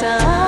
sun.